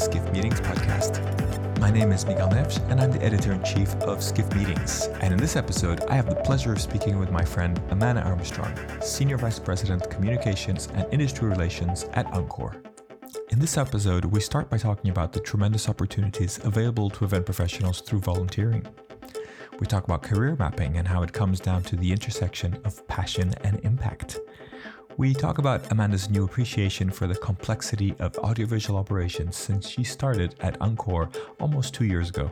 Skift Meetings podcast. My name is Miguel Neves, and I'm the editor in chief of Skift Meetings. And in this episode, I have the pleasure of speaking with my friend Amanda Armstrong, Senior Vice President Communications and Industry Relations at Encore. In this episode, we start by talking about the tremendous opportunities available to event professionals through volunteering. We talk about career mapping and how it comes down to the intersection of passion and impact. We talk about Amanda's new appreciation for the complexity of audiovisual operations since she started at Encore almost two years ago.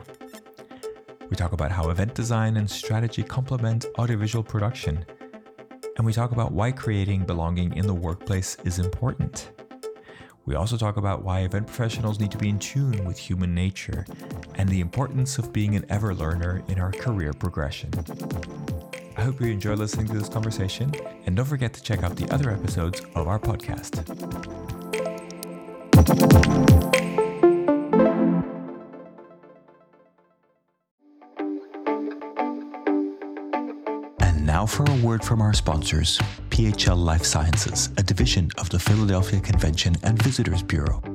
We talk about how event design and strategy complement audiovisual production. And we talk about why creating belonging in the workplace is important. We also talk about why event professionals need to be in tune with human nature and the importance of being an ever learner in our career progression. I hope you enjoy listening to this conversation, and don't forget to check out the other episodes of our podcast. And now for a word from our sponsors. PHL Life Sciences, a division of the Philadelphia Convention and Visitors Bureau.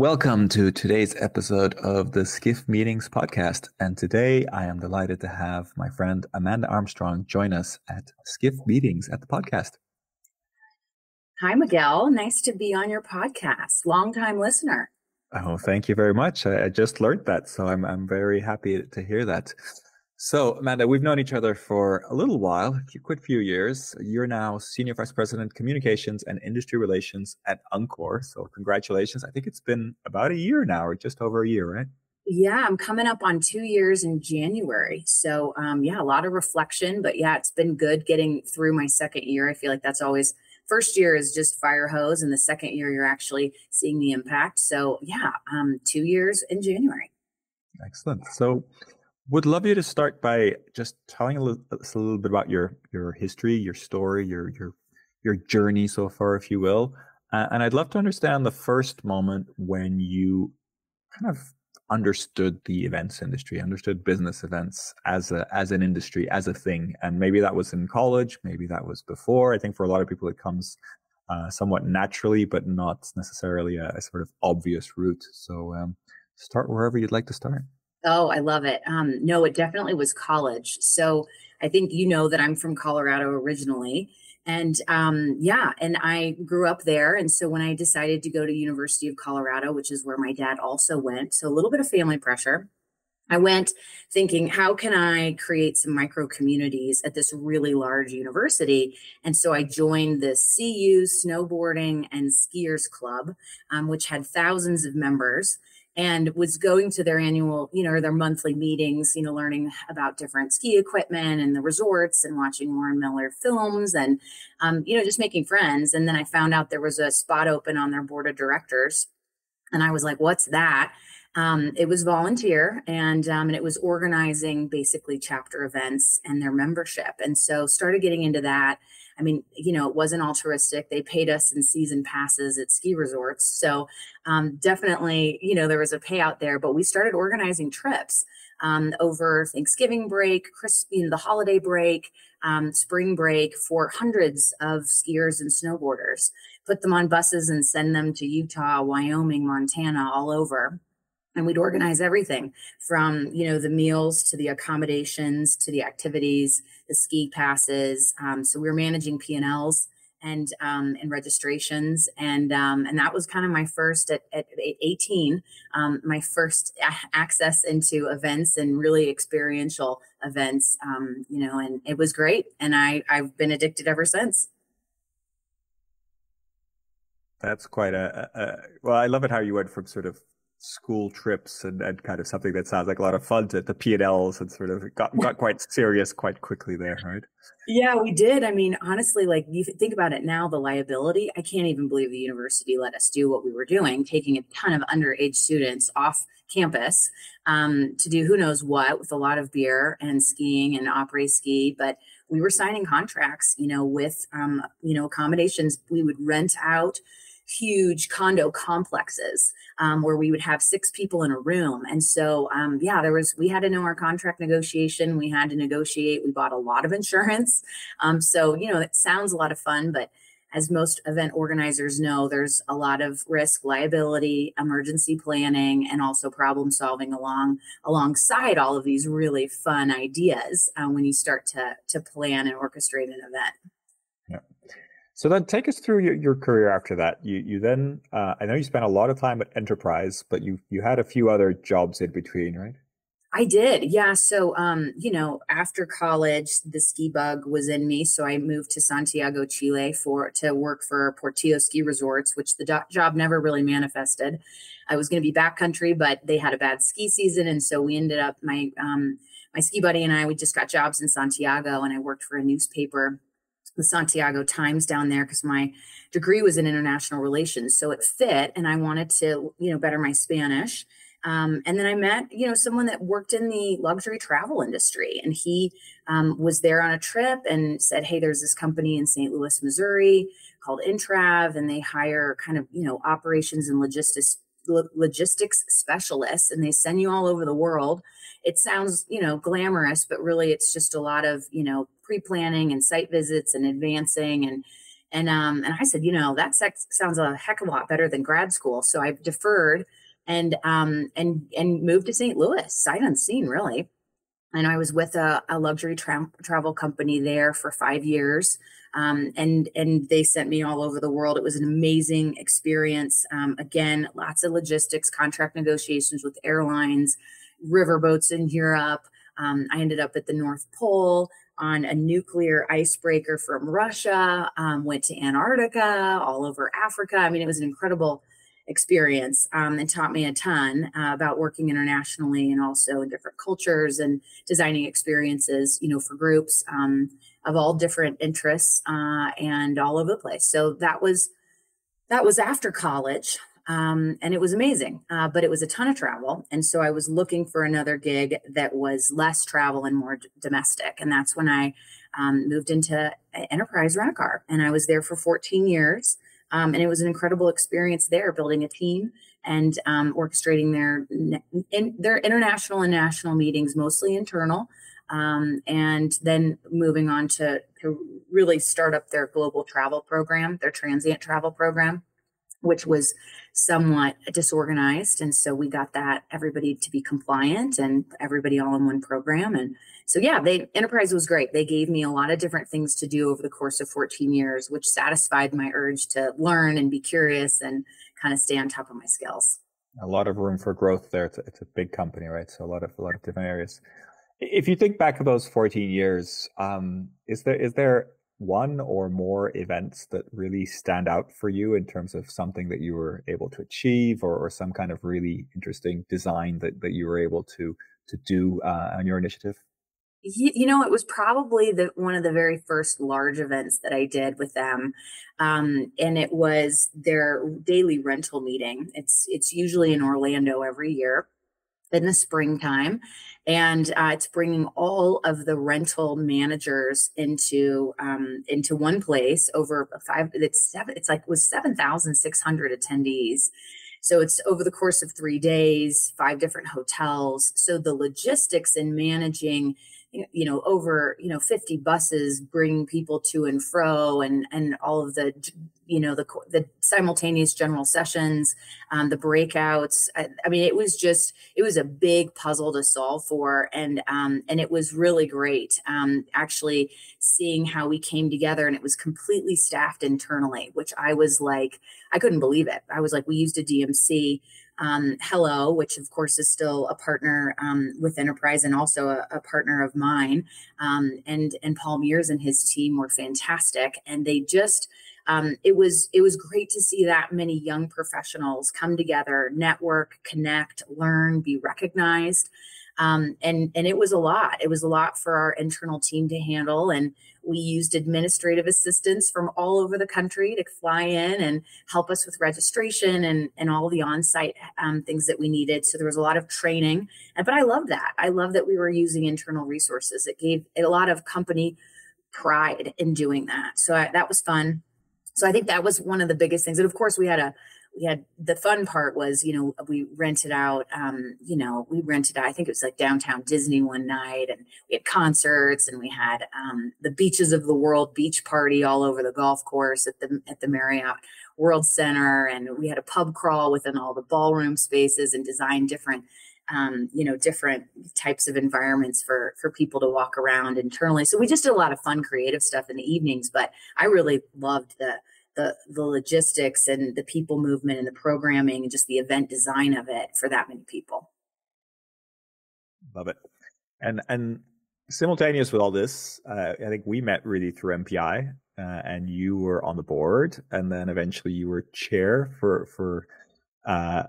Welcome to today's episode of the Skift Meetings podcast. And today I am delighted to have my friend Amanda Armstrong join us at Skift Meetings at the podcast. Hi, Miguel. Nice to be on your podcast. Long-time listener. Oh, thank you very much. I, just learned that, so I'm I'm very happy to hear that. So, Amanda, we've known each other for a little while, a quick few years. You're now Senior Vice President, Communications and Industry Relations at Encore. So, congratulations. I think it's been about a year now, or just over a year, right? Yeah, I'm coming up on two years in January. So, um, yeah, a lot of reflection, but yeah, it's been good getting through my second year. I feel like that's always first year is just fire hose, and the second year you're actually seeing the impact. So, yeah, um, two years in January. Excellent. So, would love you to start by just telling us a little bit about your your history, your story, your your your journey so far, if you will. Uh, and I'd love to understand the first moment when you kind of understood the events industry, understood business events as a as an industry, as a thing. And maybe that was in college, maybe that was before. I think for a lot of people, it comes uh, somewhat naturally, but not necessarily a, a sort of obvious route. So um, start wherever you'd like to start. Oh, I love it. Um, no, it definitely was college. So I think you know that I'm from Colorado originally. And um, yeah, and I grew up there. And so when I decided to go to University of Colorado, which is where my dad also went, so a little bit of family pressure. I went thinking, how can I create some micro communities at this really large university? And so I joined the CU Snowboarding and Skiers Club, um, which had thousands of members and was going to their annual, you know, their monthly meetings, you know, learning about different ski equipment and the resorts and watching Warren Miller films and, um, you know, just making friends. And then I found out there was a spot open on their board of directors. And I was like, what's that? Um, it was volunteer and, um, and it was organizing basically chapter events and their membership. And so started getting into that I mean, you know, it wasn't altruistic. They paid us in season passes at ski resorts. So um, definitely, you know, there was a payout there, but we started organizing trips um, over Thanksgiving break, Christmas, you know, the holiday break, um, spring break for hundreds of skiers and snowboarders, put them on buses and send them to Utah, Wyoming, Montana, all over and we'd organize everything from you know the meals to the accommodations to the activities the ski passes um, so we were managing p&l's and um, and registrations and um, and that was kind of my first at, at 18 um, my first a- access into events and really experiential events um, you know and it was great and i i've been addicted ever since. That's quite a, a, well i love it how you went from sort of school trips and, and kind of something that sounds like a lot of fun to the P&Ls and sort of got, got quite serious quite quickly there, right? Yeah, we did. I mean, honestly, like you think about it now, the liability, I can't even believe the university let us do what we were doing, taking a ton of underage students off campus um, to do who knows what with a lot of beer and skiing and après ski. But we were signing contracts, you know, with, um, you know, accommodations. We would rent out huge condo complexes um, where we would have six people in a room. And so, um, yeah, there was, we had to know our contract negotiation. We had to negotiate. We bought a lot of insurance. Um, so, you know, it sounds a lot of fun, but as most event organizers know, there's a lot of risk, liability, emergency planning, and also problem solving along alongside all of these really fun ideas uh, when you start to to plan and orchestrate an event. So then take us through your, your career after that. You you then uh, I know you spent a lot of time at Enterprise, but you you had a few other jobs in between, right? I did. Yeah. So um, you know, after college, the ski bug was in me. So I moved to Santiago, Chile for to work for Portillo Ski Resorts, which the do- job never really manifested. I was going to be backcountry, but they had a bad ski season. And so we ended up my um my ski buddy and I, we just got jobs in Santiago and I worked for a newspaper the Santiago Times down there because my degree was in international relations. So it fit, and I wanted to, you know, better my Spanish. Um, and then I met, you know, someone that worked in the luxury travel industry, and he um, was there on a trip and said, "Hey, there's this company in St. Louis, Missouri called Intrav, and they hire kind of, you know, operations and logistics logistics specialists, and they send you all over the world." It sounds, you know, glamorous, but really, it's just a lot of, you know, pre-planning and site visits and advancing and and um and I said, you know, that sex sounds a heck of a lot better than grad school. So I deferred and um and and moved to St. Louis, sight unseen, really. And I was with a, a luxury tra- travel company there for five years, um, and and they sent me all over the world. It was an amazing experience. Um, again, lots of logistics, contract negotiations with airlines, riverboats in Europe. Um, I ended up at the North Pole on a nuclear icebreaker from Russia, um, went to Antarctica, all over Africa. I mean, it was an incredible experience um, and taught me a ton uh, about working internationally and also in different cultures and designing experiences, you know, for groups um, of all different interests uh, and all over the place. So that was that was after college. Um, and it was amazing, uh, but it was a ton of travel. And so I was looking for another gig that was less travel and more d- domestic. And that's when I um, moved into Enterprise Rent a Car. And I was there for 14 years. Um, and it was an incredible experience there, building a team and um, orchestrating their in, their international and national meetings, mostly internal, um, and then moving on to, to really start up their global travel program, their transient travel program which was somewhat disorganized. And so we got that everybody to be compliant and everybody all in one program. And so, yeah, they enterprise was great. They gave me a lot of different things to do over the course of 14 years, which satisfied my urge to learn and be curious and kind of stay on top of my skills. A lot of room for growth there. It's a, it's a big company, right? So a lot of a lot of different areas. If you think back of those 14 years, um, is there is there one or more events that really stand out for you in terms of something that you were able to achieve or, or some kind of really interesting design that, that you were able to to do uh, on your initiative? You, know, it was probably the one of the very first large events that I did with them, um, and it was their daily rental meeting. It's it's usually in Orlando every year, in the springtime and uh, it's bringing all of the rental managers into um, into one place over five it's seven it's like was 7600 attendees. So it's over the course of three days five different hotels. So the logistics in managing you know over you know 50 buses bring people to and fro and and all of the you know the the simultaneous general sessions um, the breakouts. I, I, mean it was just it was a big puzzle to solve for and um, and it was really great um, actually seeing how we came together and it was completely staffed internally which i was like i couldn't believe it. I was like we used a dmc um, Hello, which of course is still a partner um, with Enterprise and also a, a partner of mine. Um, and and Paul Mears and his team were fantastic, and they just um, it was it was great to see that many young professionals come together, network, connect, learn, be recognized. Um, and and it was a lot. It was a lot for our internal team to handle, and we used administrative assistants from all over the country to fly in and help us with registration and and all the on-site um, things that we needed. So there was a lot of training, but I love that. I love that we were using internal resources. It gave a lot of company pride in doing that. So I, that was fun. So I think that was one of the biggest things. And of course, we had a we had the fun part was you know we rented out um you know we rented out i think it was like downtown disney one night and we had concerts and we had um the beaches of the world beach party all over the golf course at the at the marriott world center and we had a pub crawl within all the ballroom spaces and designed different um, you know different types of environments for for people to walk around internally. So we just did a lot of fun creative stuff in the evenings but i really loved the the the logistics and the people movement and the programming and just the event design of it for that many people. Love it. And and simultaneous with all this, uh, I think we met really through MPI, uh, and you were on the board, and then eventually you were chair for for uh,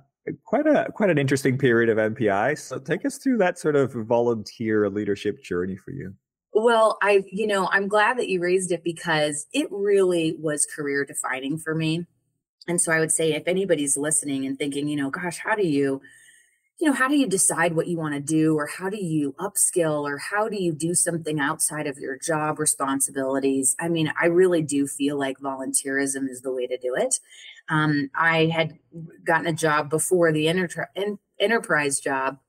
quite a quite an interesting period of MPI. So take us through that sort of volunteer leadership journey for you. Well, I, you know, I'm glad that you raised it because it really was career defining for me. And so I would say if anybody's listening and thinking, you know, gosh, how do you, you know, how do you decide what you want to do or how do you upskill or how do you do something outside of your job responsibilities? I mean, I really do feel like volunteerism is the way to do it. Um, I had gotten a job before the enter- enterprise job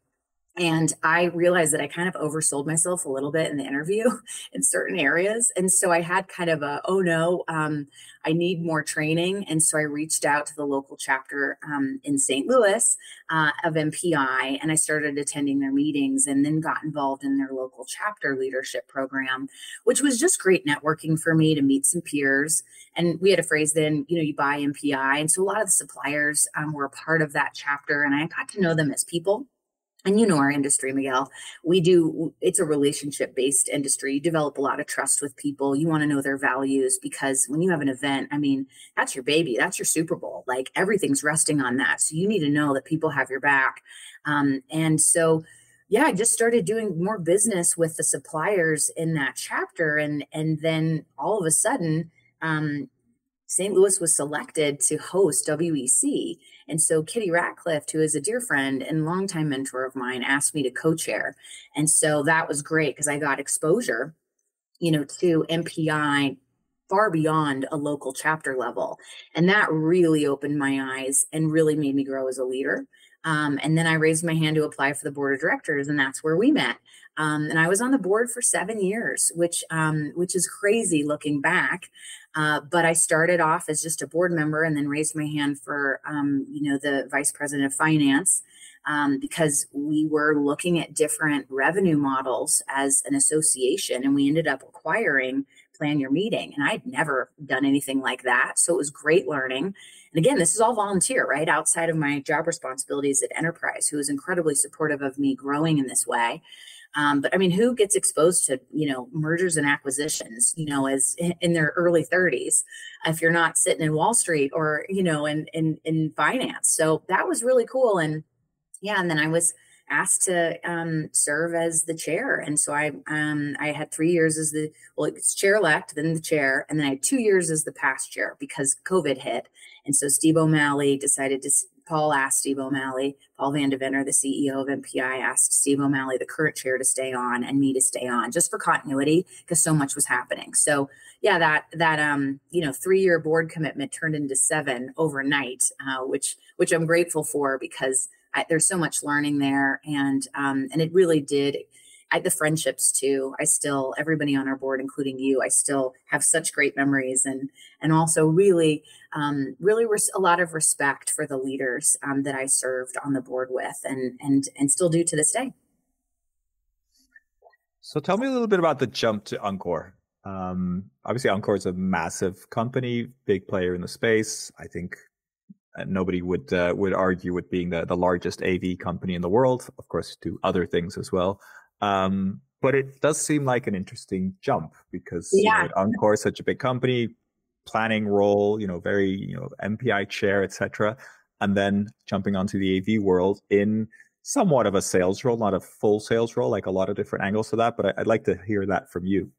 and I realized that I kind of oversold myself a little bit in the interview in certain areas. And so I had kind of a, oh no, um, I need more training. And so I reached out to the local chapter um, in St. Louis uh, of MPI and I started attending their meetings and then got involved in their local chapter leadership program, which was just great networking for me to meet some peers. And we had a phrase then, you know, you buy MPI. And so a lot of the suppliers um, were a part of that chapter and I got to know them as people and you know our industry miguel. We do it's a relationship based industry. You develop a lot of trust with people. You want to know their values because when you have an event i mean that's your baby. That's your super bowl. Like everything's resting on that. So you need to know that people have your back. Um, and so yeah i just started doing more business with the suppliers in that chapter. And and then all of a sudden um, St. Louis was selected to host WEC. And so Kitty Ratcliffe, who is a dear friend and longtime mentor of mine, asked me to co-chair. And so that was great because I got exposure, you know, to MPI far beyond a local chapter level. And that really opened my eyes and really made me grow as a leader. Um, and then I raised my hand to apply for the board of directors, and that's where we met. Um, and I was on the board for seven years, which um, which is crazy looking back. Uh, but I started off as just a board member, and then raised my hand for um, you know the vice president of finance um, because we were looking at different revenue models as an association, and we ended up acquiring plan your meeting. And I'd never done anything like that. So it was great learning. And again, this is all volunteer, right? Outside of my job responsibilities at Enterprise, who was incredibly supportive of me growing in this way. Um, but I mean, who gets exposed to you know mergers and acquisitions, you know, as in their early 30s, if you're not sitting in Wall Street or you know in in in finance? So that was really cool. And yeah, and then I was asked to um, serve as the chair, and so I um, I had three years as the well, it's chair elect, then the chair, and then I had two years as the past chair because COVID hit, and so Steve O'Malley decided to. Paul asked Steve O'Malley, Paul Van Deventer, the CEO of MPI, asked Steve O'Malley, the current chair, to stay on and me to stay on just for continuity because so much was happening. So yeah, that that um you know three year board commitment turned into seven overnight, uh, which which I'm grateful for because I, there's so much learning there, and um, and it really did. I, the friendships too. I still everybody on our board, including you, I still have such great memories, and and also really, um, really res- a lot of respect for the leaders um, that I served on the board with, and and and still do to this day. So tell me a little bit about the jump to Encore. Um, obviously, Encore is a massive company, big player in the space. I think nobody would uh, would argue with being the, the largest AV company in the world. Of course, do other things as well. Um, but it does seem like an interesting jump because yeah. you know, Encore is such a big company. planning role, you know, very, you know, MPI chair, etc., and then jumping onto the AV world in somewhat of a sales role, not a full sales role, like a lot of different angles to that. But I'd like to hear that from you.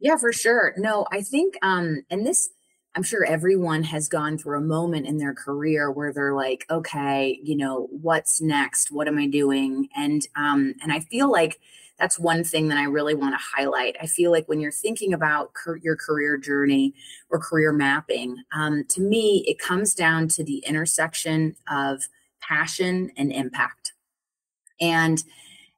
Yeah, for sure. No, I think, um, and this, I'm sure everyone has gone through a moment in their career where they're like, okay, you know, what's next? What am I doing? And um, and I feel like that's one thing that I really want to highlight. I feel like when you're thinking about your career journey or career mapping, um, to me, it comes down to the intersection of passion and impact. And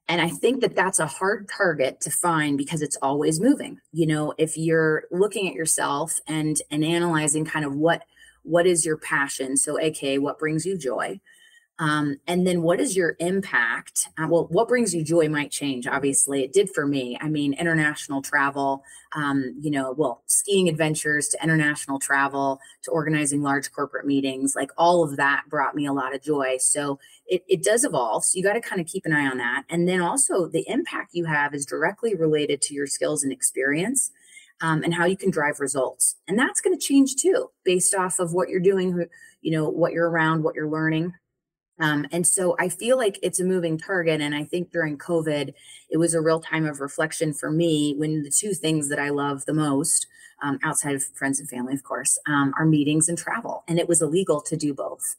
and I think that that's a hard target to find because it's always moving. You know, if you're looking at yourself and and analyzing kind of what what is your passion, so aka what brings you joy, um, and then what is your impact? Uh, well, what brings you joy might change. Obviously, it did for me. I mean, international travel, um, you know, well, skiing adventures to international travel to organizing large corporate meetings, like all of that brought me a lot of joy. So it, it does evolve. So you got to kind of keep an eye on that. And then also, the impact you have is directly related to your skills and experience. Um, and how you can drive results. And that's going to change too, based off of what you're doing, you know, what you're around, what you're learning. Um, and so I feel like it's a moving target. And I think during COVID, it was a real time of reflection for me when the two things that I love the most, um, outside of friends and family, of course, um, are meetings and travel. And it was illegal to do both.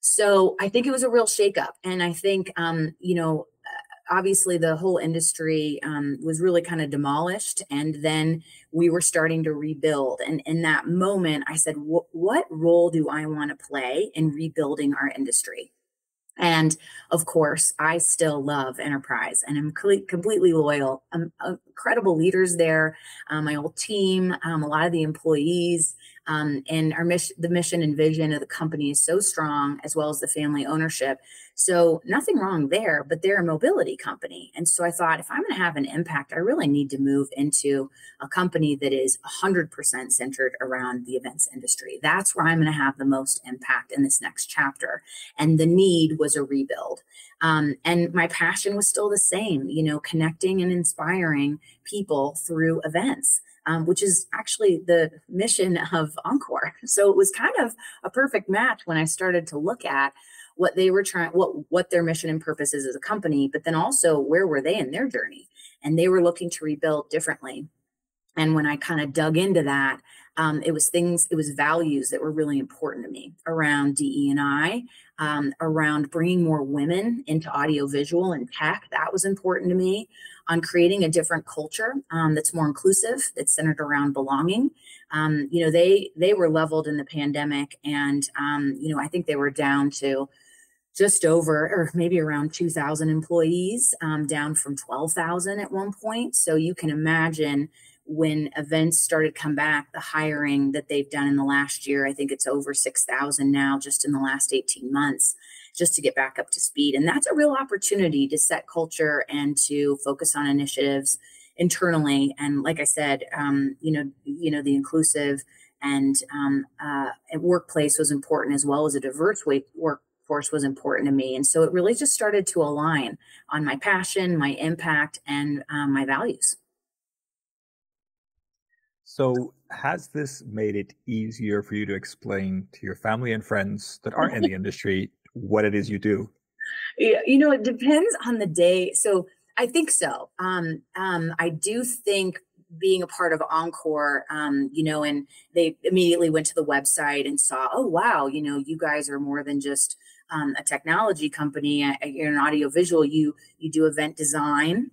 So I think it was a real shakeup. And I think, um, you know, obviously the whole industry um, was really kind of demolished and then we were starting to rebuild and in that moment i said what role do i want to play in rebuilding our industry and of course, I still love Enterprise and I'm completely loyal. I'm incredible leaders there, um, my old team, um, a lot of the employees, um, and our mission, the mission and vision of the company is so strong, as well as the family ownership. So nothing wrong there, but they're a mobility company. And so I thought if I'm going to have an impact, I really need to move into a company that is 100% centered around the events industry. That's where I'm going to have the most impact in this next chapter. And the need was a rebuild. Um, and my passion was still the same, you know, connecting and inspiring people through events. Um, which is actually the mission of Encore. So it was kind of a perfect match when I started to look at what they were trying what what their mission and purpose is as a company but then also where were they in their journey? And they were looking to rebuild differently. And when i kind of dug into that um, it was things it was values that were really important to me around de and i um, around bringing more women into audiovisual and tech. That was important to me on creating a different culture um, that's more inclusive that's centered around belonging um, you know they they were leveled in the pandemic and um, you know i think they were down to just over or maybe around 2,000 employees, um, down from 12,000 at one point. So you can imagine when events started come back, the hiring that they've done in the last year, I think it's over 6,000 now just in the last 18 months, just to get back up to speed. And that's a real opportunity to set culture and to focus on initiatives internally. And like I said, um, you know, you know, the inclusive and um, uh, workplace was important as well as a diverse work force was important to me. And so it really just started to align on my passion, my impact, and um, my values. So, has this made it easier for you to explain to your family and friends that aren't in the industry what it is you do? Yeah, you know, it depends on the day. So, I think so. Um, um, I do think being a part of Encore, um, you know, and they immediately went to the website and saw, oh wow, you know, you guys are more than just um, a technology company, you're an audiovisual, you you do event design,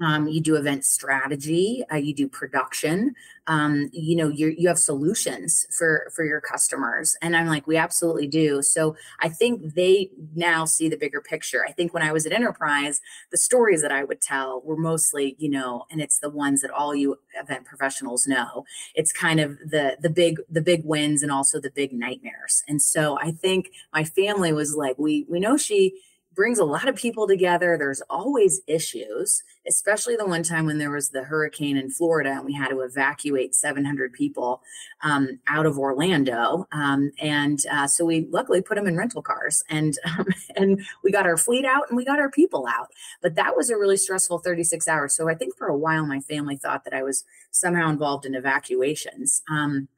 um, you do event strategy, uh, you do production. Um, you know, you you have solutions for for your customers, and I'm like, we absolutely do. So I think they now see the bigger picture. I think when I was at Enterprise, the stories that I would tell were mostly, you know, and it's the ones that all you event professionals know. It's kind of the the big the big wins and also the big nightmares. And so I think my family was like, we we know she brings a lot of people together. There's always issues, especially the one time when there was the hurricane in Florida and we had to evacuate 700 people um, out of Orlando. Um, and uh, so we luckily put them in rental cars and um, and we got our fleet out and we got our people out. But that was a really stressful 36 hours. So I think for a while my family thought that I was somehow involved in evacuations. Um,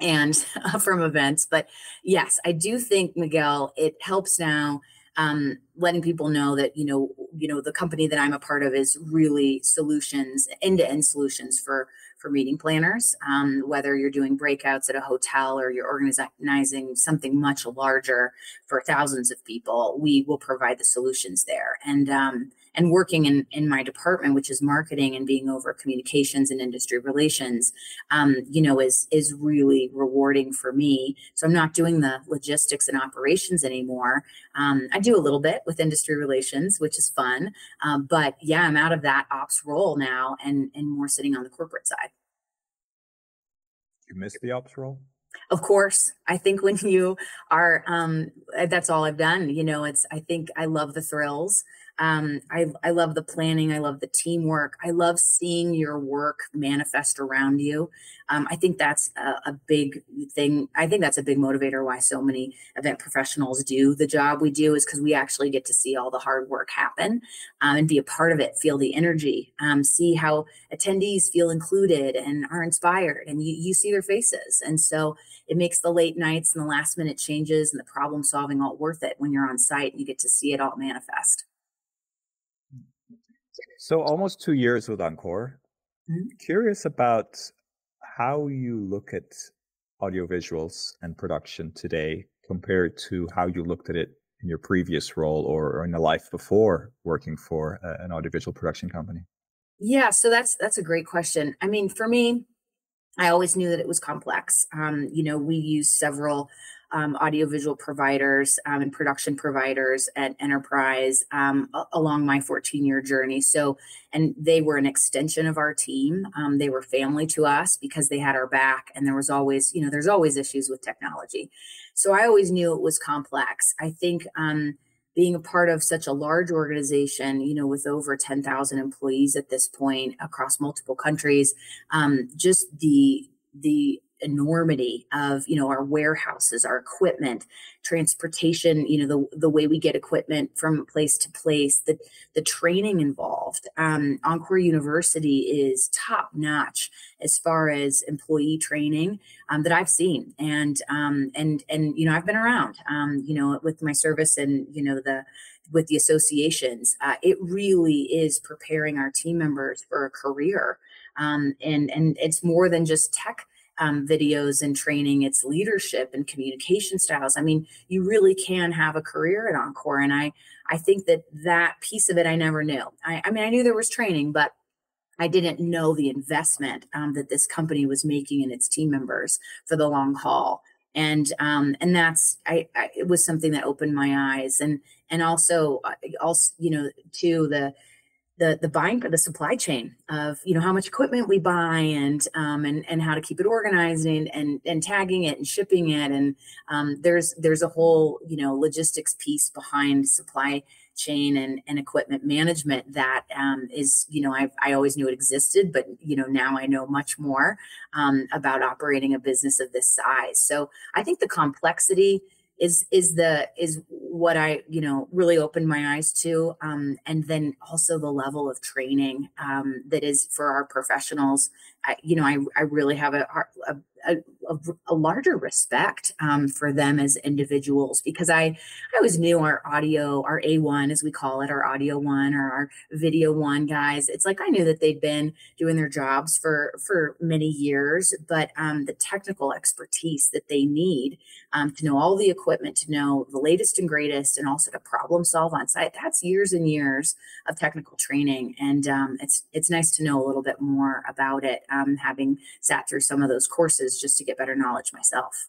and from events. But yes, I do think Miguel, it helps now um, letting people know that you know you know the company that I'm a part of is really solutions end to end solutions for for meeting planners. Um, whether you're doing breakouts at a hotel or you're organizing something much larger for thousands of people, we will provide the solutions there. And um, and working in in my department which is marketing and being over communications and industry relations um, you know is is really rewarding for me. So i'm not doing the logistics and operations anymore. Um, i do a little bit with industry relations which is fun um, but yeah i'm out of that ops role now and and more sitting on the corporate side. You miss the ops role? Of course. I think when you are um that's all i've done. You know it's i think i love the thrills um, I, I love the planning. I love the teamwork. I love seeing your work manifest around you. Um, I think that's a, a, big thing. I think that's a big motivator why so many event professionals do the job we do is because we actually get to see all the hard work happen um, and be a part of it, feel the energy, um, see how attendees feel included and are inspired, and you, you see their faces. And so it makes the late nights and the last minute changes and the problem solving all worth it when you're on site and you get to see it all manifest. So almost two years with Encore. Mm-hmm. Curious about how you look at audiovisuals and production today compared to how you looked at it in your previous role or in the life before working for an audiovisual production company. Yeah, so that's that's a great question. I mean, for me, I always knew that it was complex. Um, you know, we use several um, audiovisual providers um, and production providers at Enterprise um, along my 14 year journey. So, and they were an extension of our team. Um, they were family to us because they had our back, and there was always, you know, there's always issues with technology. So I always knew it was complex. I think um, being a part of such a large organization, you know, with over 10,000 employees at this point across multiple countries, um, just the the enormity of you know our warehouses our equipment transportation you know the the way we get equipment from place to place the the training involved. Um, encore university is top notch as far as employee training um, that i've seen. And um, and and you know i've been around um, you know with my service and you know the with the associations. Uh, it really is preparing our team members for a career. Um, and and it's more than just tech um, videos and training, it's leadership and communication styles. I mean, you really can have a career at Encore, and I I think that that piece of it I never knew. I, I mean, I knew there was training, but I didn't know the investment um, that this company was making in its team members for the long haul. And um, and that's I, I it was something that opened my eyes and and also uh, also you know to the the the buying for the supply chain of you know how much equipment we buy and um, and and how to keep it organized and and, and tagging it and shipping it. And um, there's there's a whole you know logistics piece behind supply chain and, and equipment management that um, is you know I, I always knew it existed but you know now i know much more um, about operating a business of this size. So i think the complexity is is the is what I you know really opened my eyes to, um, and then also the level of training um, that is for our professionals. I, you know, I I really have a, a a, a, a larger respect um, for them as individuals because I, I always knew our audio, our A1, as we call it, our audio one or our video one guys. It's like I knew that they'd been doing their jobs for, for many years, but um, the technical expertise that they need um, to know all the equipment, to know the latest and greatest, and also to problem solve on site, that's years and years of technical training. And um, it's, it's nice to know a little bit more about it, um, having sat through some of those courses just to get better knowledge myself.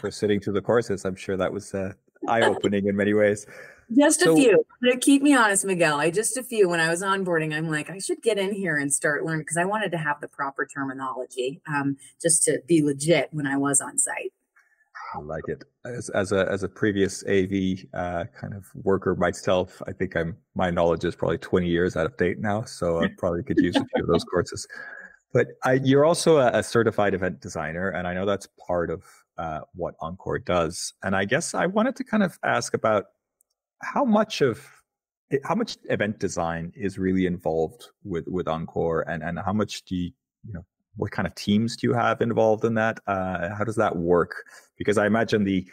For sitting through the courses. I'm sure that was uh, eye opening in many ways. Just so, a few. To keep me honest, Miguel, I just a few. When I was onboarding, I'm like, I should get in here and start learning because I wanted to have the proper terminology, um, just to be legit when I was on site. I like it. As, as a as a previous AV uh, kind of worker myself, I think I'm my knowledge is probably 20 years out of date now, so I probably could use a few of those courses. But I, you're also a, a, certified event designer, and I know that's part of uh, what Encore does. And I guess I wanted to kind of ask about how much of how much event design is really involved with with Encore, and and how much do you you know what kind of teams do you have involved in that? Uh, how does that work? Because I imagine the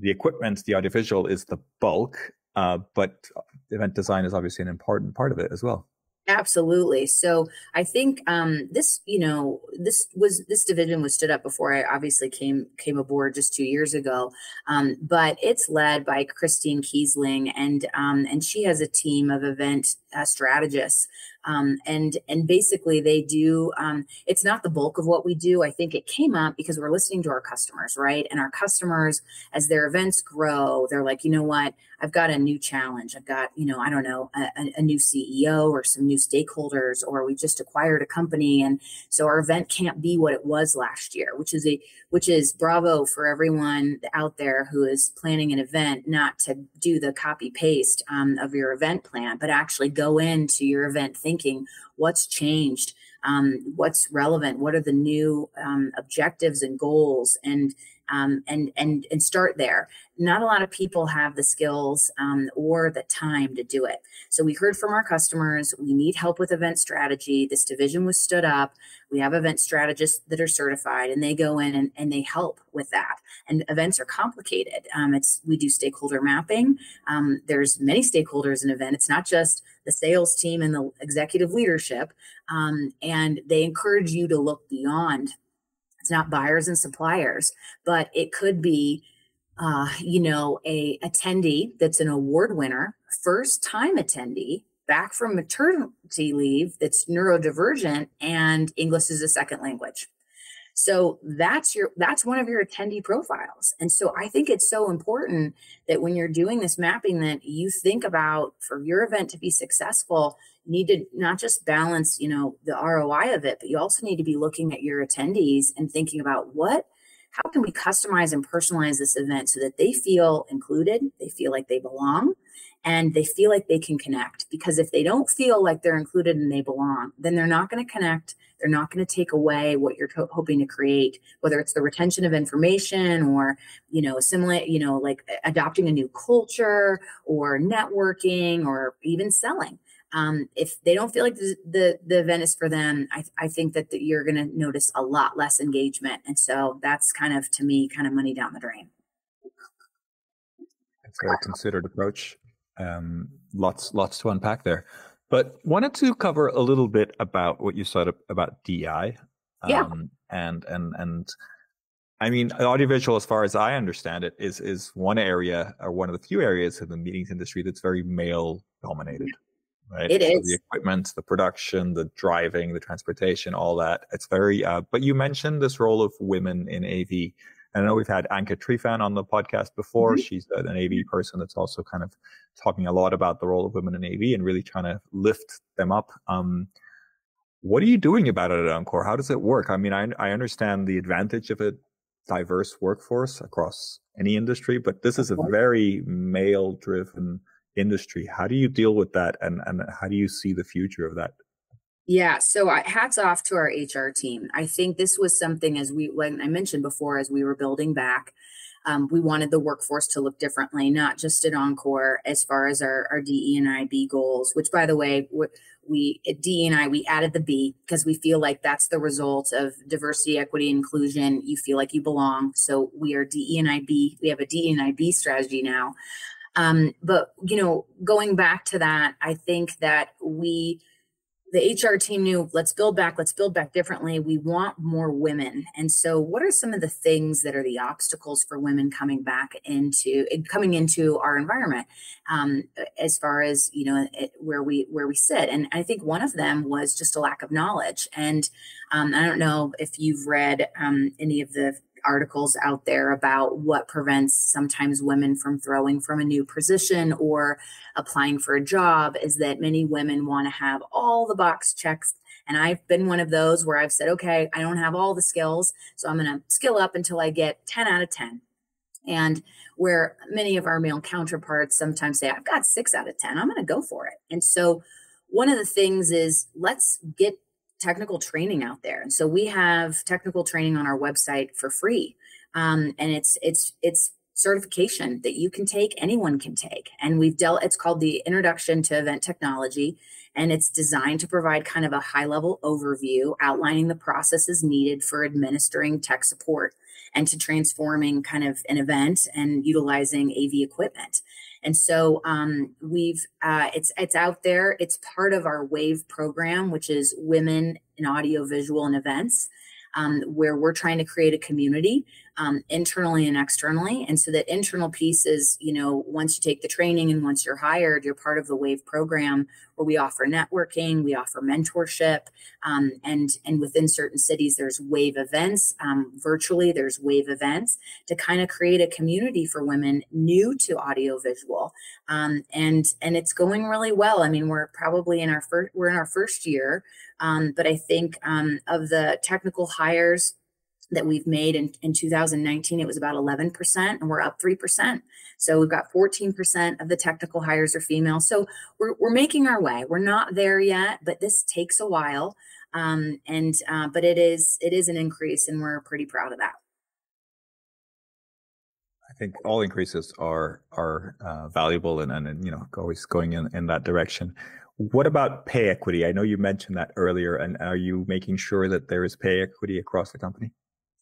the equipment, the audiovisual is the bulk, uh, but event design is obviously an important part of it as well. Absolutely. So I think um, this, you know, this was this division was stood up before I obviously came came aboard just two years ago, um, but it's led by Christine Kiesling, and um, and she has a team of event uh, strategists um, and and basically they do um, it's not the bulk of what we do. I think it came up because we're listening to our customers right? And our customers as their events grow they're like you know what? I've got a new challenge. I've got you know i don't know a, a new ceo or some new stakeholders or we just acquired a company and so our event can't be what it was last year which is a which is bravo for everyone out there who is planning an event not to do the copy paste um, of your event plan but actually go into your event thinking thinking what's changed um, what's relevant what are the new um, objectives and goals and um, and and and start there. Not a lot of people have the skills um, or the time to do it. So we heard from our customers. We need help with event strategy. This division was stood up. We have event strategists that are certified, and they go in and, and they help with that. And events are complicated. Um, it's we do stakeholder mapping. Um, there's many stakeholders in event. It's not just the sales team and the executive leadership. Um, and they encourage you to look beyond it's not buyers and suppliers, but it could be, uh, you know, a attendee that's an award winner, first time attendee back from maternity leave that's neurodivergent and English is a second language. So that's your that's one of your attendee profiles. And so I think it's so important that when you're doing this mapping that you think about for your event to be successful, you need to not just balance, you know, the ROI of it, but you also need to be looking at your attendees and thinking about what how can we customize and personalize this event so that they feel included, they feel like they belong, and they feel like they can connect because if they don't feel like they're included and they belong then they're not going to connect they're not going to take away what you're hoping to create whether it's the retention of information or you know assimilate you know like adopting a new culture or networking or even selling um, if they don't feel like the, the, the event is for them, I, I think that the, you're going to notice a lot less engagement. And so that's kind of, to me, kind of money down the drain. It's a considered approach. Um, lots, lots to unpack there. But wanted to cover a little bit about what you said about DEI. Um, yeah. And and and I mean, audiovisual, as far as I understand it, is is one area or one of the few areas in the meetings industry that's very male dominated. Right. It so is the equipment, the production, the driving, the transportation, all that. It's very. Uh, but you mentioned this role of women in AV. I know we've had Anca Trifan on the podcast before. Mm-hmm. She's an AV person that's also kind of talking a lot about the role of women in AV and really trying to lift them up. Um, what are you doing about it at Encore? How does it work? I mean, I, I understand the advantage of a diverse workforce across any industry, but this is a very male driven industry. How do you deal with that? And, and how do you see the future of that yeah, so I, hats off to our HR team. I think this was something as we, when I mentioned before, as we were building back, um, we wanted the workforce to look differently, not just at Encore as far as our, our DE and IB goals, which by the way, we at DE and I, we added the B because we feel like that's the result of diversity, equity, inclusion. You feel like you belong. So we are DE and IB. We have a DE and IB strategy now. Um, but, you know, going back to that, I think that we, the HR team knew let's build back, let's build back differently. We want more women. And so what are some of the things that are the obstacles for women coming back into coming into our environment um, as far as, you know, it, where we where we sit. And I think one of them was just a lack of knowledge. And um, I don't know if you've read um, any of the articles out there about what prevents sometimes women from throwing from a new position or applying for a job is that many women want to have all the box checks and I've been one of those where I've said, okay, I don't have all the skills, so I'm going to skill up until I get 10 out of 10. And where many of our male counterparts sometimes say, I've got six out of 10, I'm going to go for it. And so one of the things is let's get technical training out there. And so we have technical training on our website for free. Um, and it's, it's, it's, certification that you can take anyone can take and we've dealt it's called the introduction to event technology and it's designed to provide kind of a high level overview outlining the processes needed for administering tech support and to transforming kind of an event and utilizing AV equipment. And so um, we've uh, it's it's out there. It's part of our WAVE program, which is Women in Audio, Visual, and Events um, where we're trying to create a community um, internally and externally. And so that internal piece is, you know, once you take the training and once you're hired, you're part of the WAVE program where we offer networking, we offer mentorship, um, and and within certain cities there's WAVE events. Um, virtually, there's WAVE events to kind of create a community for women new to audiovisual, um, and and it's going really well. I mean, we're probably in our first we're in our first year. Um, but I think um, of the technical hires that we've made in, in 2019, it was about 11%, and we're up 3%. So we've got 14% of the technical hires are female. So we're, we're making our way. We're not there yet, but this takes a while. Um, and uh, but it is it is an increase, and we're pretty proud of that. I think all increases are are uh, valuable and, and you know always going in, in that direction. What about pay equity? I know you mentioned that earlier, and are you making sure that there is pay equity across the company?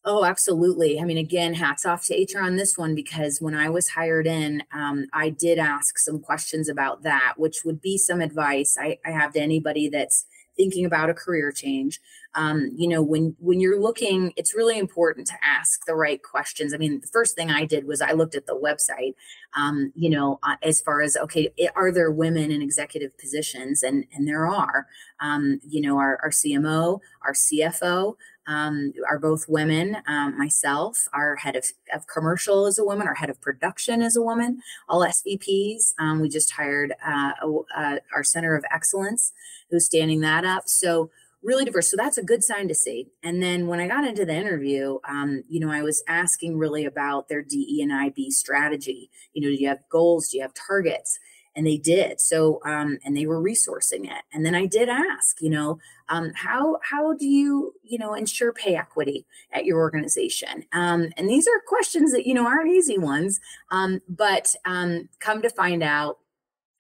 Oh, absolutely. I mean, again, hats off to HR on this one because when I was hired in, um, I did ask some questions about that, which would be some advice I, I have to anybody that's thinking about a career change. Um, you know when when you're looking it's really important to ask the right questions. I mean the first thing i did was i looked at the website um, you know uh, as far as okay are there women in executive positions? And and there are. Um, you know our, our cmo our cfo um, are both women. Um, myself, our head of, of commercial is a woman, our head of production is a woman, all SVPs. Um, we just hired uh, uh, our center of excellence who's standing that up. So really diverse. So that's a good sign to see. And then when I got into the interview, um, you know, I was asking really about their DE and IB strategy. You know, do you have goals? Do you have targets? And they did. So, um, and they were resourcing it. And then I did ask, you know, um, how how do you you know ensure pay equity at your organization? Um, and these are questions that you know aren't easy ones. Um, but um, come to find out,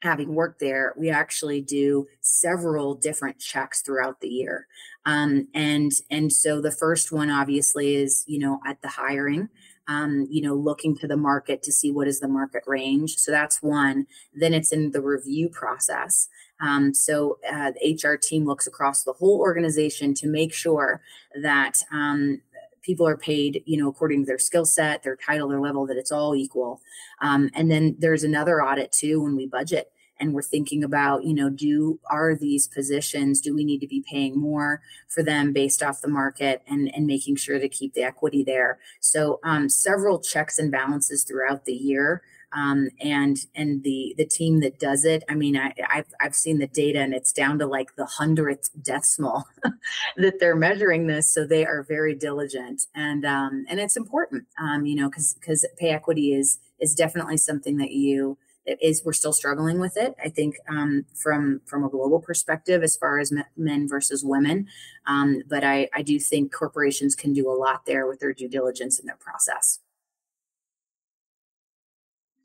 having worked there, we actually do several different checks throughout the year. Um, and and so the first one obviously is you know at the hiring. Um, you know, looking to the market to see what is the market range. So that's one. Then it's in the review process. Um, so uh, the HR team looks across the whole organization to make sure that um, people are paid, you know, according to their skill set, their title, their level, that it's all equal. Um, and then there's another audit too when we budget and we're thinking about, you know, do are these positions, do we need to be paying more for them based off the market and, and making sure to keep the equity there. So um, several checks and balances throughout the year um, and and the the team that does it i mean I, have I've seen the data and it's down to like the hundredth decimal that they're measuring this so they are very diligent and um, and it's important um, you know because because pay equity is is definitely something that you is we're still struggling with it i think um, from from a global perspective as far as men versus women um, but I, I do think corporations can do a lot there with their due diligence in their process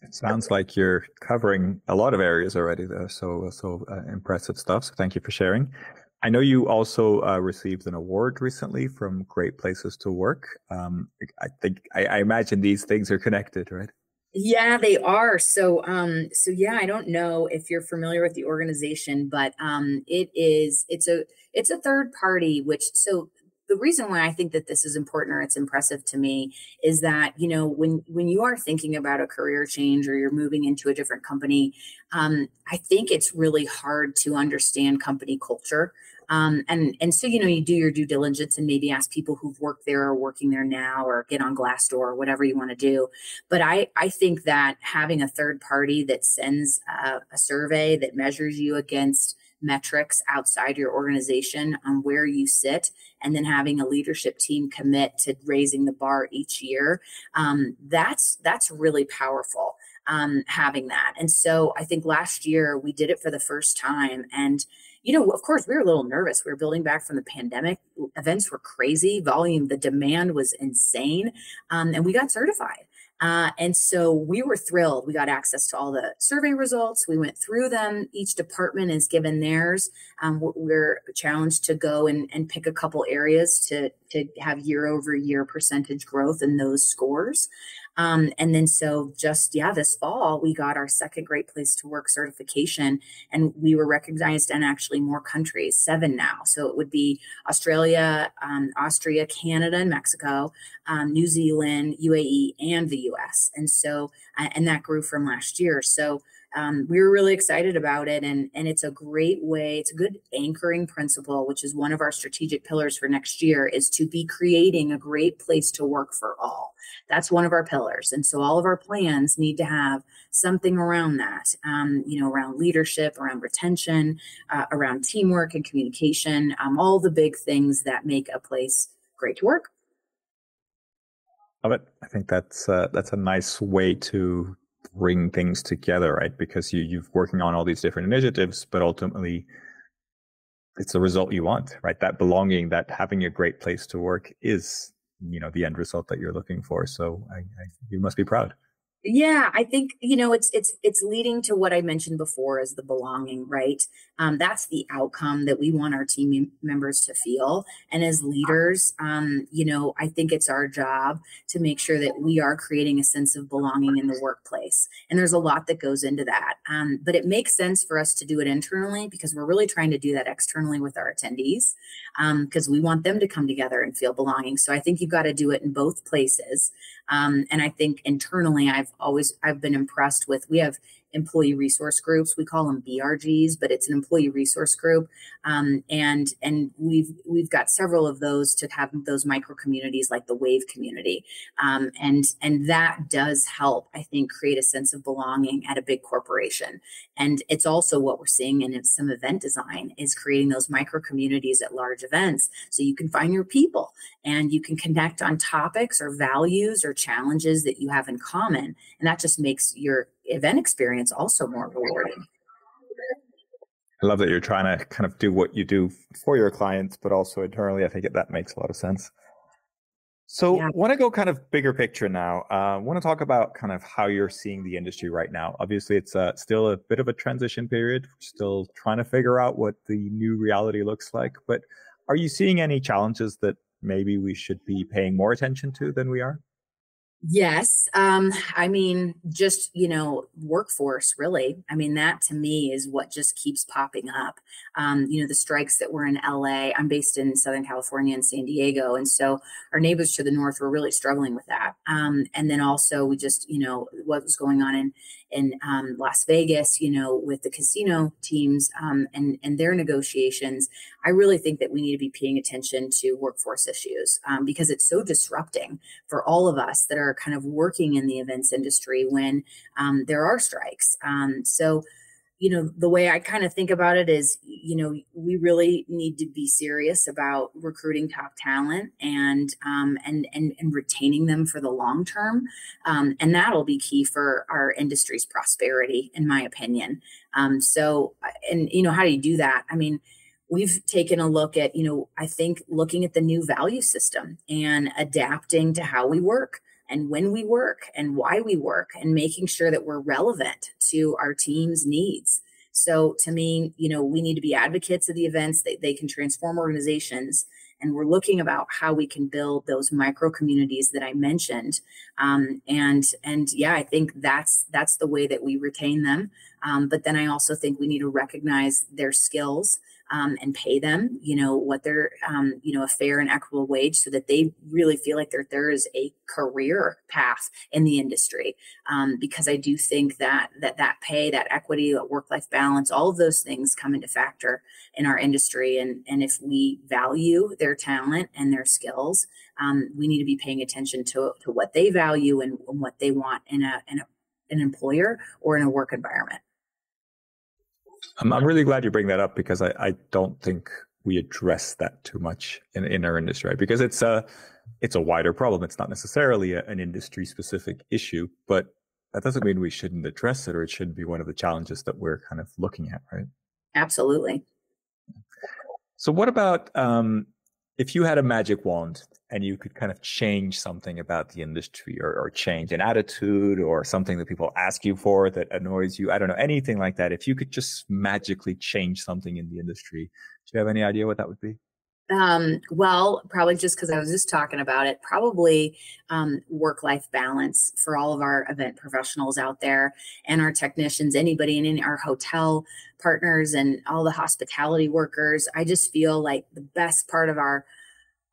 it sounds like you're covering a lot of areas already there. So, so uh, impressive stuff. So thank you for sharing. I know you also uh, received an award recently from Great Places to Work. Um, I think I, I, imagine these things are connected, right? Yeah, they are. So, um, so yeah, I don't know if you're familiar with the organization, but um, it is it's a it's a third party. Which so the reason why I think that this is important or it's impressive to me is that you know when when you are thinking about a career change or you're moving into a different company, um, I think it's really hard to understand company culture. Um, and and so you know you do your due diligence and maybe ask people who've worked there or working there now or get on Glassdoor or whatever you want to do. But I I think that having a third party that sends a, a survey that measures you against metrics outside your organization on where you sit and then having a leadership team commit to raising the bar each year um, that's that's really powerful um, having that and so i think last year we did it for the first time and you know of course we were a little nervous we were building back from the pandemic events were crazy volume the demand was insane um, and we got certified uh, and so we were thrilled. We got access to all the survey results. We went through them. Each department is given theirs. Um, we're challenged to go and, and pick a couple areas to, to have year over year percentage growth in those scores. Um, and then so just yeah, this fall we got our second Great Place to Work certification, and we were recognized in actually more countries, seven now. So it would be Australia, um, Austria, Canada, and Mexico, um, New Zealand, UAE, and the U.S. And so uh, and that grew from last year. So um, we were really excited about it and and it's a great way it's a good anchoring principle which is one of our strategic pillars for next year is to be creating a great place to work for all. That's one of our pillars and so all of our plans need to have something around that um, you know around leadership around retention uh, around teamwork and communication um, all the big things that make a place great to work. Love it. I think that's uh, that's a nice way to bring things together, right? Because you you're working on all these different initiatives, but ultimately it's the result you want, right? That belonging, that having a great place to work is, you know, the end result that you're looking for. So I, I, you must be proud yeah i think you know it's it's it's leading to what i mentioned before as the belonging right? Um, that's the outcome that we want our team members to feel. And as leaders um, you know i think it's our job to make sure that we are creating a sense of belonging in the workplace. And there's a lot that goes into that. Um, but it makes sense for us to do it internally because we're really trying to do that externally with our attendees because um, we want them to come together and feel belonging. So i think you've got to do it in both places um, and i think internally i've always I've been impressed with. We have employee resource groups. We call them BRGs, but it's an employee resource group. Um, and and we've we've got several of those to have those micro communities like the Wave community, um, and and that does help. I think create a sense of belonging at a big corporation. And it's also what we're seeing in some event design is creating those micro communities at large events, so you can find your people and you can connect on topics or values or challenges that you have in common, and that just makes your event experience also more rewarding. I love that you're trying to kind of do what you do for your clients, but also internally. I think that makes a lot of sense. So, yeah. want to go kind of bigger picture now. I uh, want to talk about kind of how you're seeing the industry right now. Obviously, it's uh, still a bit of a transition period. We're still trying to figure out what the new reality looks like. But are you seeing any challenges that maybe we should be paying more attention to than we are? Yes. Um, I mean, just, you know, workforce, really. I mean, that to me is what just keeps popping up. Um, you know, the strikes that were in LA, I'm based in Southern California and San Diego. And so our neighbors to the north were really struggling with that. Um, and then also we just, you know, what was going on in, in um, Las Vegas, you know, with the casino teams um, and, and their negotiations. I really think that we need to be paying attention to workforce issues um, because it's so disrupting for all of us that are kind of working in the events industry when um, there are strikes. Um, so, you know, the way I kind of think about it is, you know, we really need to be serious about recruiting top talent and um, and and and retaining them for the long term, um, and that'll be key for our industry's prosperity, in my opinion. Um, so, and you know, how do you do that? I mean we've taken a look at you know i think looking at the new value system and adapting to how we work and when we work and why we work and making sure that we're relevant to our team's needs. So to me, you know, we need to be advocates of the events that they can transform organizations. And we're looking about how we can build those micro communities that I mentioned. Um, and and yeah, I think that's that's the way that we retain them. Um, but then I also think we need to recognize their skills um, and pay them, you know, what they're, um, you know, a fair and equitable wage so that they really feel like there, is a career path in the industry. Um, because I do think that, that, that pay, that equity, that work-life balance, all of those things come into factor in our industry. And, and if we value their talent and their skills, um, we need to be paying attention to, to what they value and, and what they want in a, in a, an employer or in a work environment. I'm, I'm really glad you bring that up because I, I don't think we address that too much in, in our industry, right? Because it's a it's a wider problem. It's not necessarily a, an industry specific issue, but that doesn't mean we shouldn't address it or it shouldn't be one of the challenges that we're kind of looking at, right? Absolutely. So, what about um, if you had a magic wand and you could kind of change something about the industry or, or, change an attitude or something that people ask you for that annoys you, I don't know, anything like that. If you could just magically change something in the industry, do you have any idea what that would be? Um, well, probably just because I was just talking about it, probably um, work life balance for all of our event professionals out there and our technicians, anybody and in our hotel partners and all the hospitality workers. I just feel like the best part of our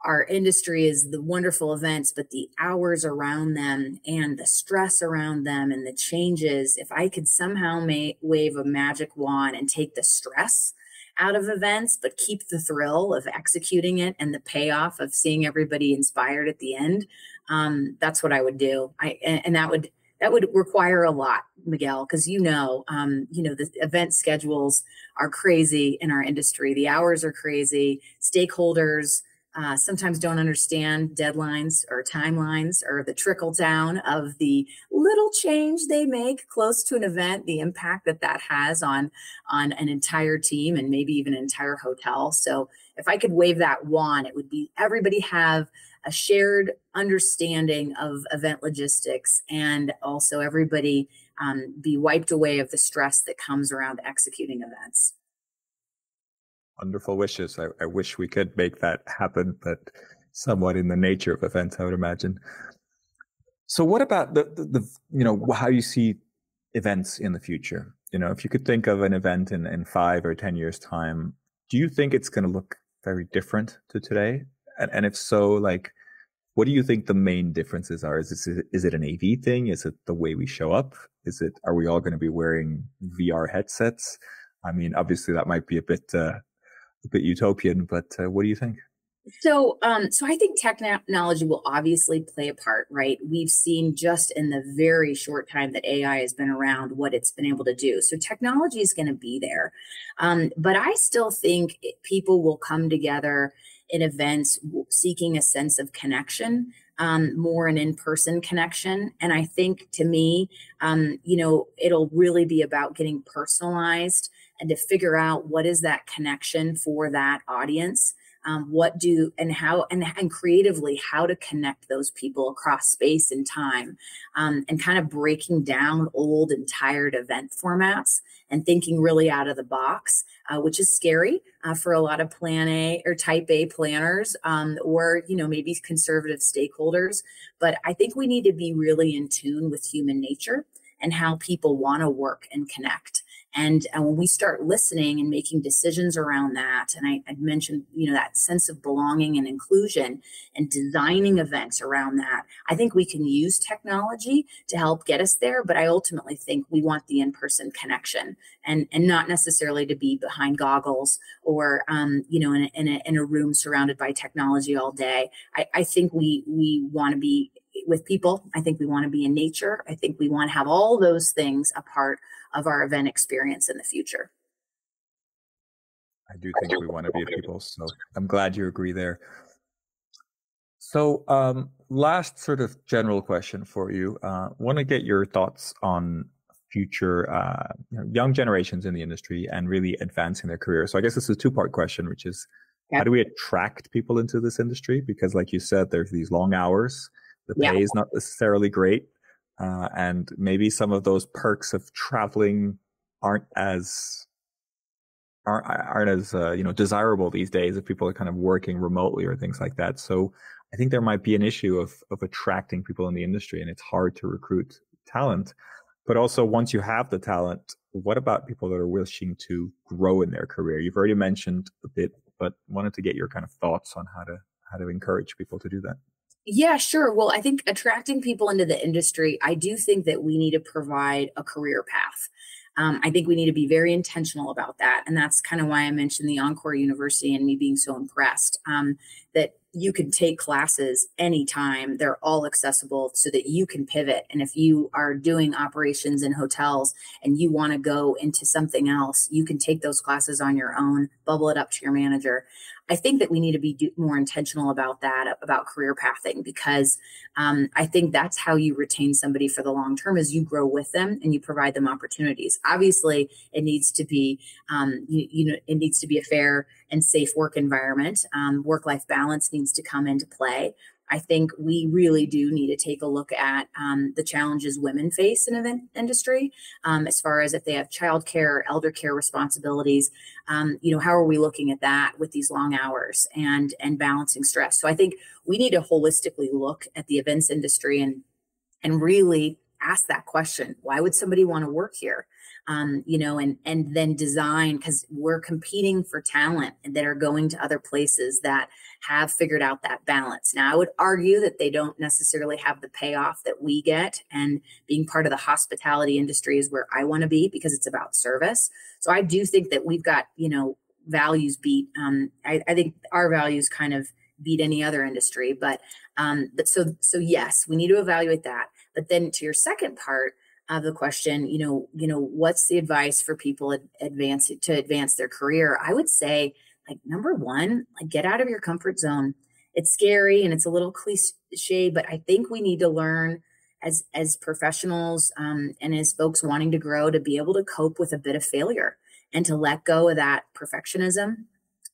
our industry is the wonderful events, but the hours around them and the stress around them and the changes. If I could somehow make, wave a magic wand and take the stress out of events, but keep the thrill of executing it and the payoff of seeing everybody inspired at the end, um, that's what I would do. I and, that would that would require a lot, Miguel, because you know, um, you know, the event schedules are crazy in our industry. The hours are crazy. Stakeholders uh, sometimes don't understand deadlines or timelines or the trickle down of the little change they make close to an event the impact that that has on on an entire team and maybe even an entire hotel. So if i could wave that wand it would be everybody have a shared understanding of event logistics and also everybody um, be wiped away of the stress that comes around executing events wonderful wishes. I, I, wish we could make that happen, but somewhat in the nature of events, I would imagine. So, what about the, the, the, you know how you see events in the future? You know, if you could think of an event in, in five or ten years' time, do you think it's going to look very different to today? And, and if so, like, what do you think the main differences are? Is this is it an AV thing? Is it the way we show up? Is it are we all going to be wearing VR headsets? I mean, obviously that might be a bit uh, a bit utopian, but uh, what do you think? So, um, so I think technology will obviously play a part, right? We've seen just in the very short time that AI has been around what it's been able to do. So, technology is going to be there, um, but I still think people will come together in events seeking a sense of connection, um, more an in-person connection. And I think to me, um, you know, it'll really be about getting personalized and to figure out what is that connection for that audience um, what do and how and, and creatively how to connect those people across space and time um, and kind of breaking down old and tired event formats and thinking really out of the box uh, which is scary uh, for a lot of plan a or type a planners um, or you know maybe conservative stakeholders. But i think we need to be really in tune with human nature and how people want to work and connect and, and when we start listening and making decisions around that, and I, I mentioned, you know, that sense of belonging and inclusion and designing events around that, I think we can use technology to help get us there. But I ultimately think we want the in-person connection and, and not necessarily to be behind goggles or, um, you know, in a, in a, in a room surrounded by technology all day. I, I think we, we want to be with people. I think we want to be in nature. I think we want to have all those things a part of our event experience in the future. I do think we want to be people, so I'm glad you agree there. So, um, last sort of general question for you. Uh, want to get your thoughts on future uh, you know, young generations in the industry and really advancing their career. So, I guess this is a two-part question, which is how do we attract people into this industry? Because, like you said, there's these long hours. The pay is not necessarily great uh, and maybe some of those perks of traveling aren't as aren't, aren't as uh, you know desirable these days if people are kind of working remotely or things like that. So I think there might be an issue of of attracting people in the industry, and it's hard to recruit talent. But also, once you have the talent, what about people that are wishing to grow in their career? You've already mentioned a bit, but wanted to get your kind of thoughts on how to how to encourage people to do that. Yeah, sure. Well, I think attracting people into the industry, I do think that we need to provide a career path. Um, I think we need to be very intentional about that. And that's kind of why I mentioned the Encore University and me being so impressed um, that you can take classes anytime. They're all accessible so that you can pivot. And if you are doing operations in hotels and you want to go into something else, you can take those classes on your own, bubble it up to your manager. I think that we need to be do, more intentional about that, about career pathing, because um, I think that's how you retain somebody for the long term is you grow with them and you provide them opportunities. Obviously, it needs to be, um, you, you, know, it needs to be a fair and safe work environment. Um, work life balance needs to come into play. I think we really do need to take a look at um, the challenges women face in event industry, um, as far as if they have childcare, elder care responsibilities. Um, you know, how are we looking at that with these long hours and and balancing stress? So I think we need to holistically look at the events industry and and really ask that question: Why would somebody want to work here? um, you know, and and then design because we're competing for talent that are going to other places that have figured out that balance. Now, I would argue that they don't necessarily have the payoff that we get, and being part of the hospitality industry is where I want to be because it's about service. So I do think that we've got, you know, values beat. Um, I, I think our values kind of beat any other industry, but um, but so so yes, we need to evaluate that. But then to your second part, of the question, you know, you know, what's the advice for people advance to advance their career? I would say, like number one, like get out of your comfort zone. It's scary and it's a little cliche, but I think we need to learn as as professionals um, and as folks wanting to grow to be able to cope with a bit of failure and to let go of that perfectionism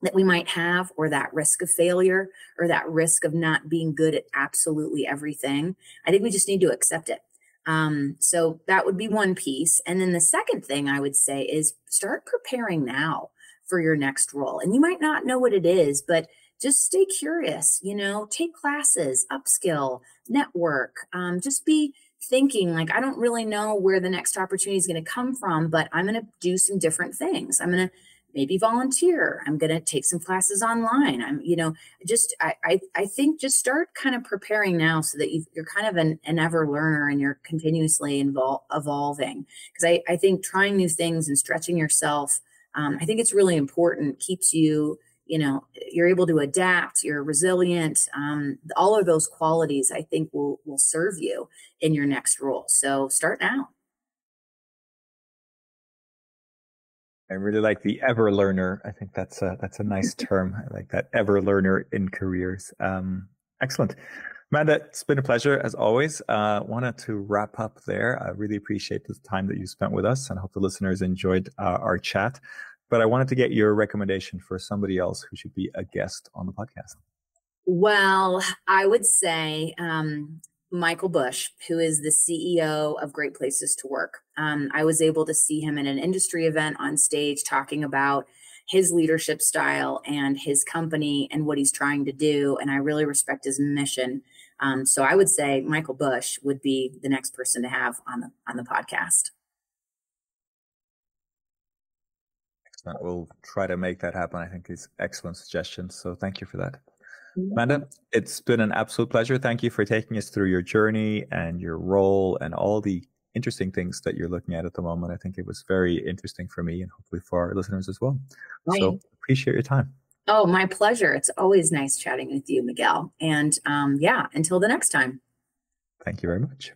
that we might have or that risk of failure or that risk of not being good at absolutely everything i think we just need to accept it um, so that would be one piece. And then the second thing I would say is start preparing now for your next role. And you might not know what it is, but just stay curious, you know, take classes, upskill, network, um, just be thinking like, I don't really know where the next opportunity is going to come from, but I'm going to do some different things. I'm going to maybe volunteer i'm going to take some classes online i'm you know just I, I i, think just start kind of preparing now so that you are kind of an, an ever learner and you're continuously invol- evolving. Because I, I think trying new things and stretching yourself um, i think it's really important keeps you you know you're able to adapt you're resilient um, all of those qualities i think will will serve you in your next role. So start now I really like the ever learner. I think that's a that's a nice term. I like that ever learner in careers. Um, excellent. Amanda, it's been a pleasure as always. Uh, wanted to wrap up there. I really appreciate the time that you spent with us and I hope the listeners enjoyed uh, our chat. But I wanted to get your recommendation for somebody else who should be a guest on the podcast. Well, I would say um, Michael Bush, who is the CEO of Great Places to Work. Um, I was able to see him in an industry event on stage talking about his leadership style and his company and what he's trying to do. And I really respect his mission. Um, so I would say Michael Bush would be the next person to have on the on the podcast. Excellent. We'll try to make that happen. I think it's excellent suggestion. So thank you for that. Amanda, it's been an absolute pleasure. Thank you for taking us through your journey and your role and all the interesting things that you're looking at at the moment. I think it was very interesting for me and hopefully for our listeners as well. Right. So appreciate your time. Oh, my pleasure. It's always nice chatting with you, Miguel. And um, yeah, until the next time. Thank you very much.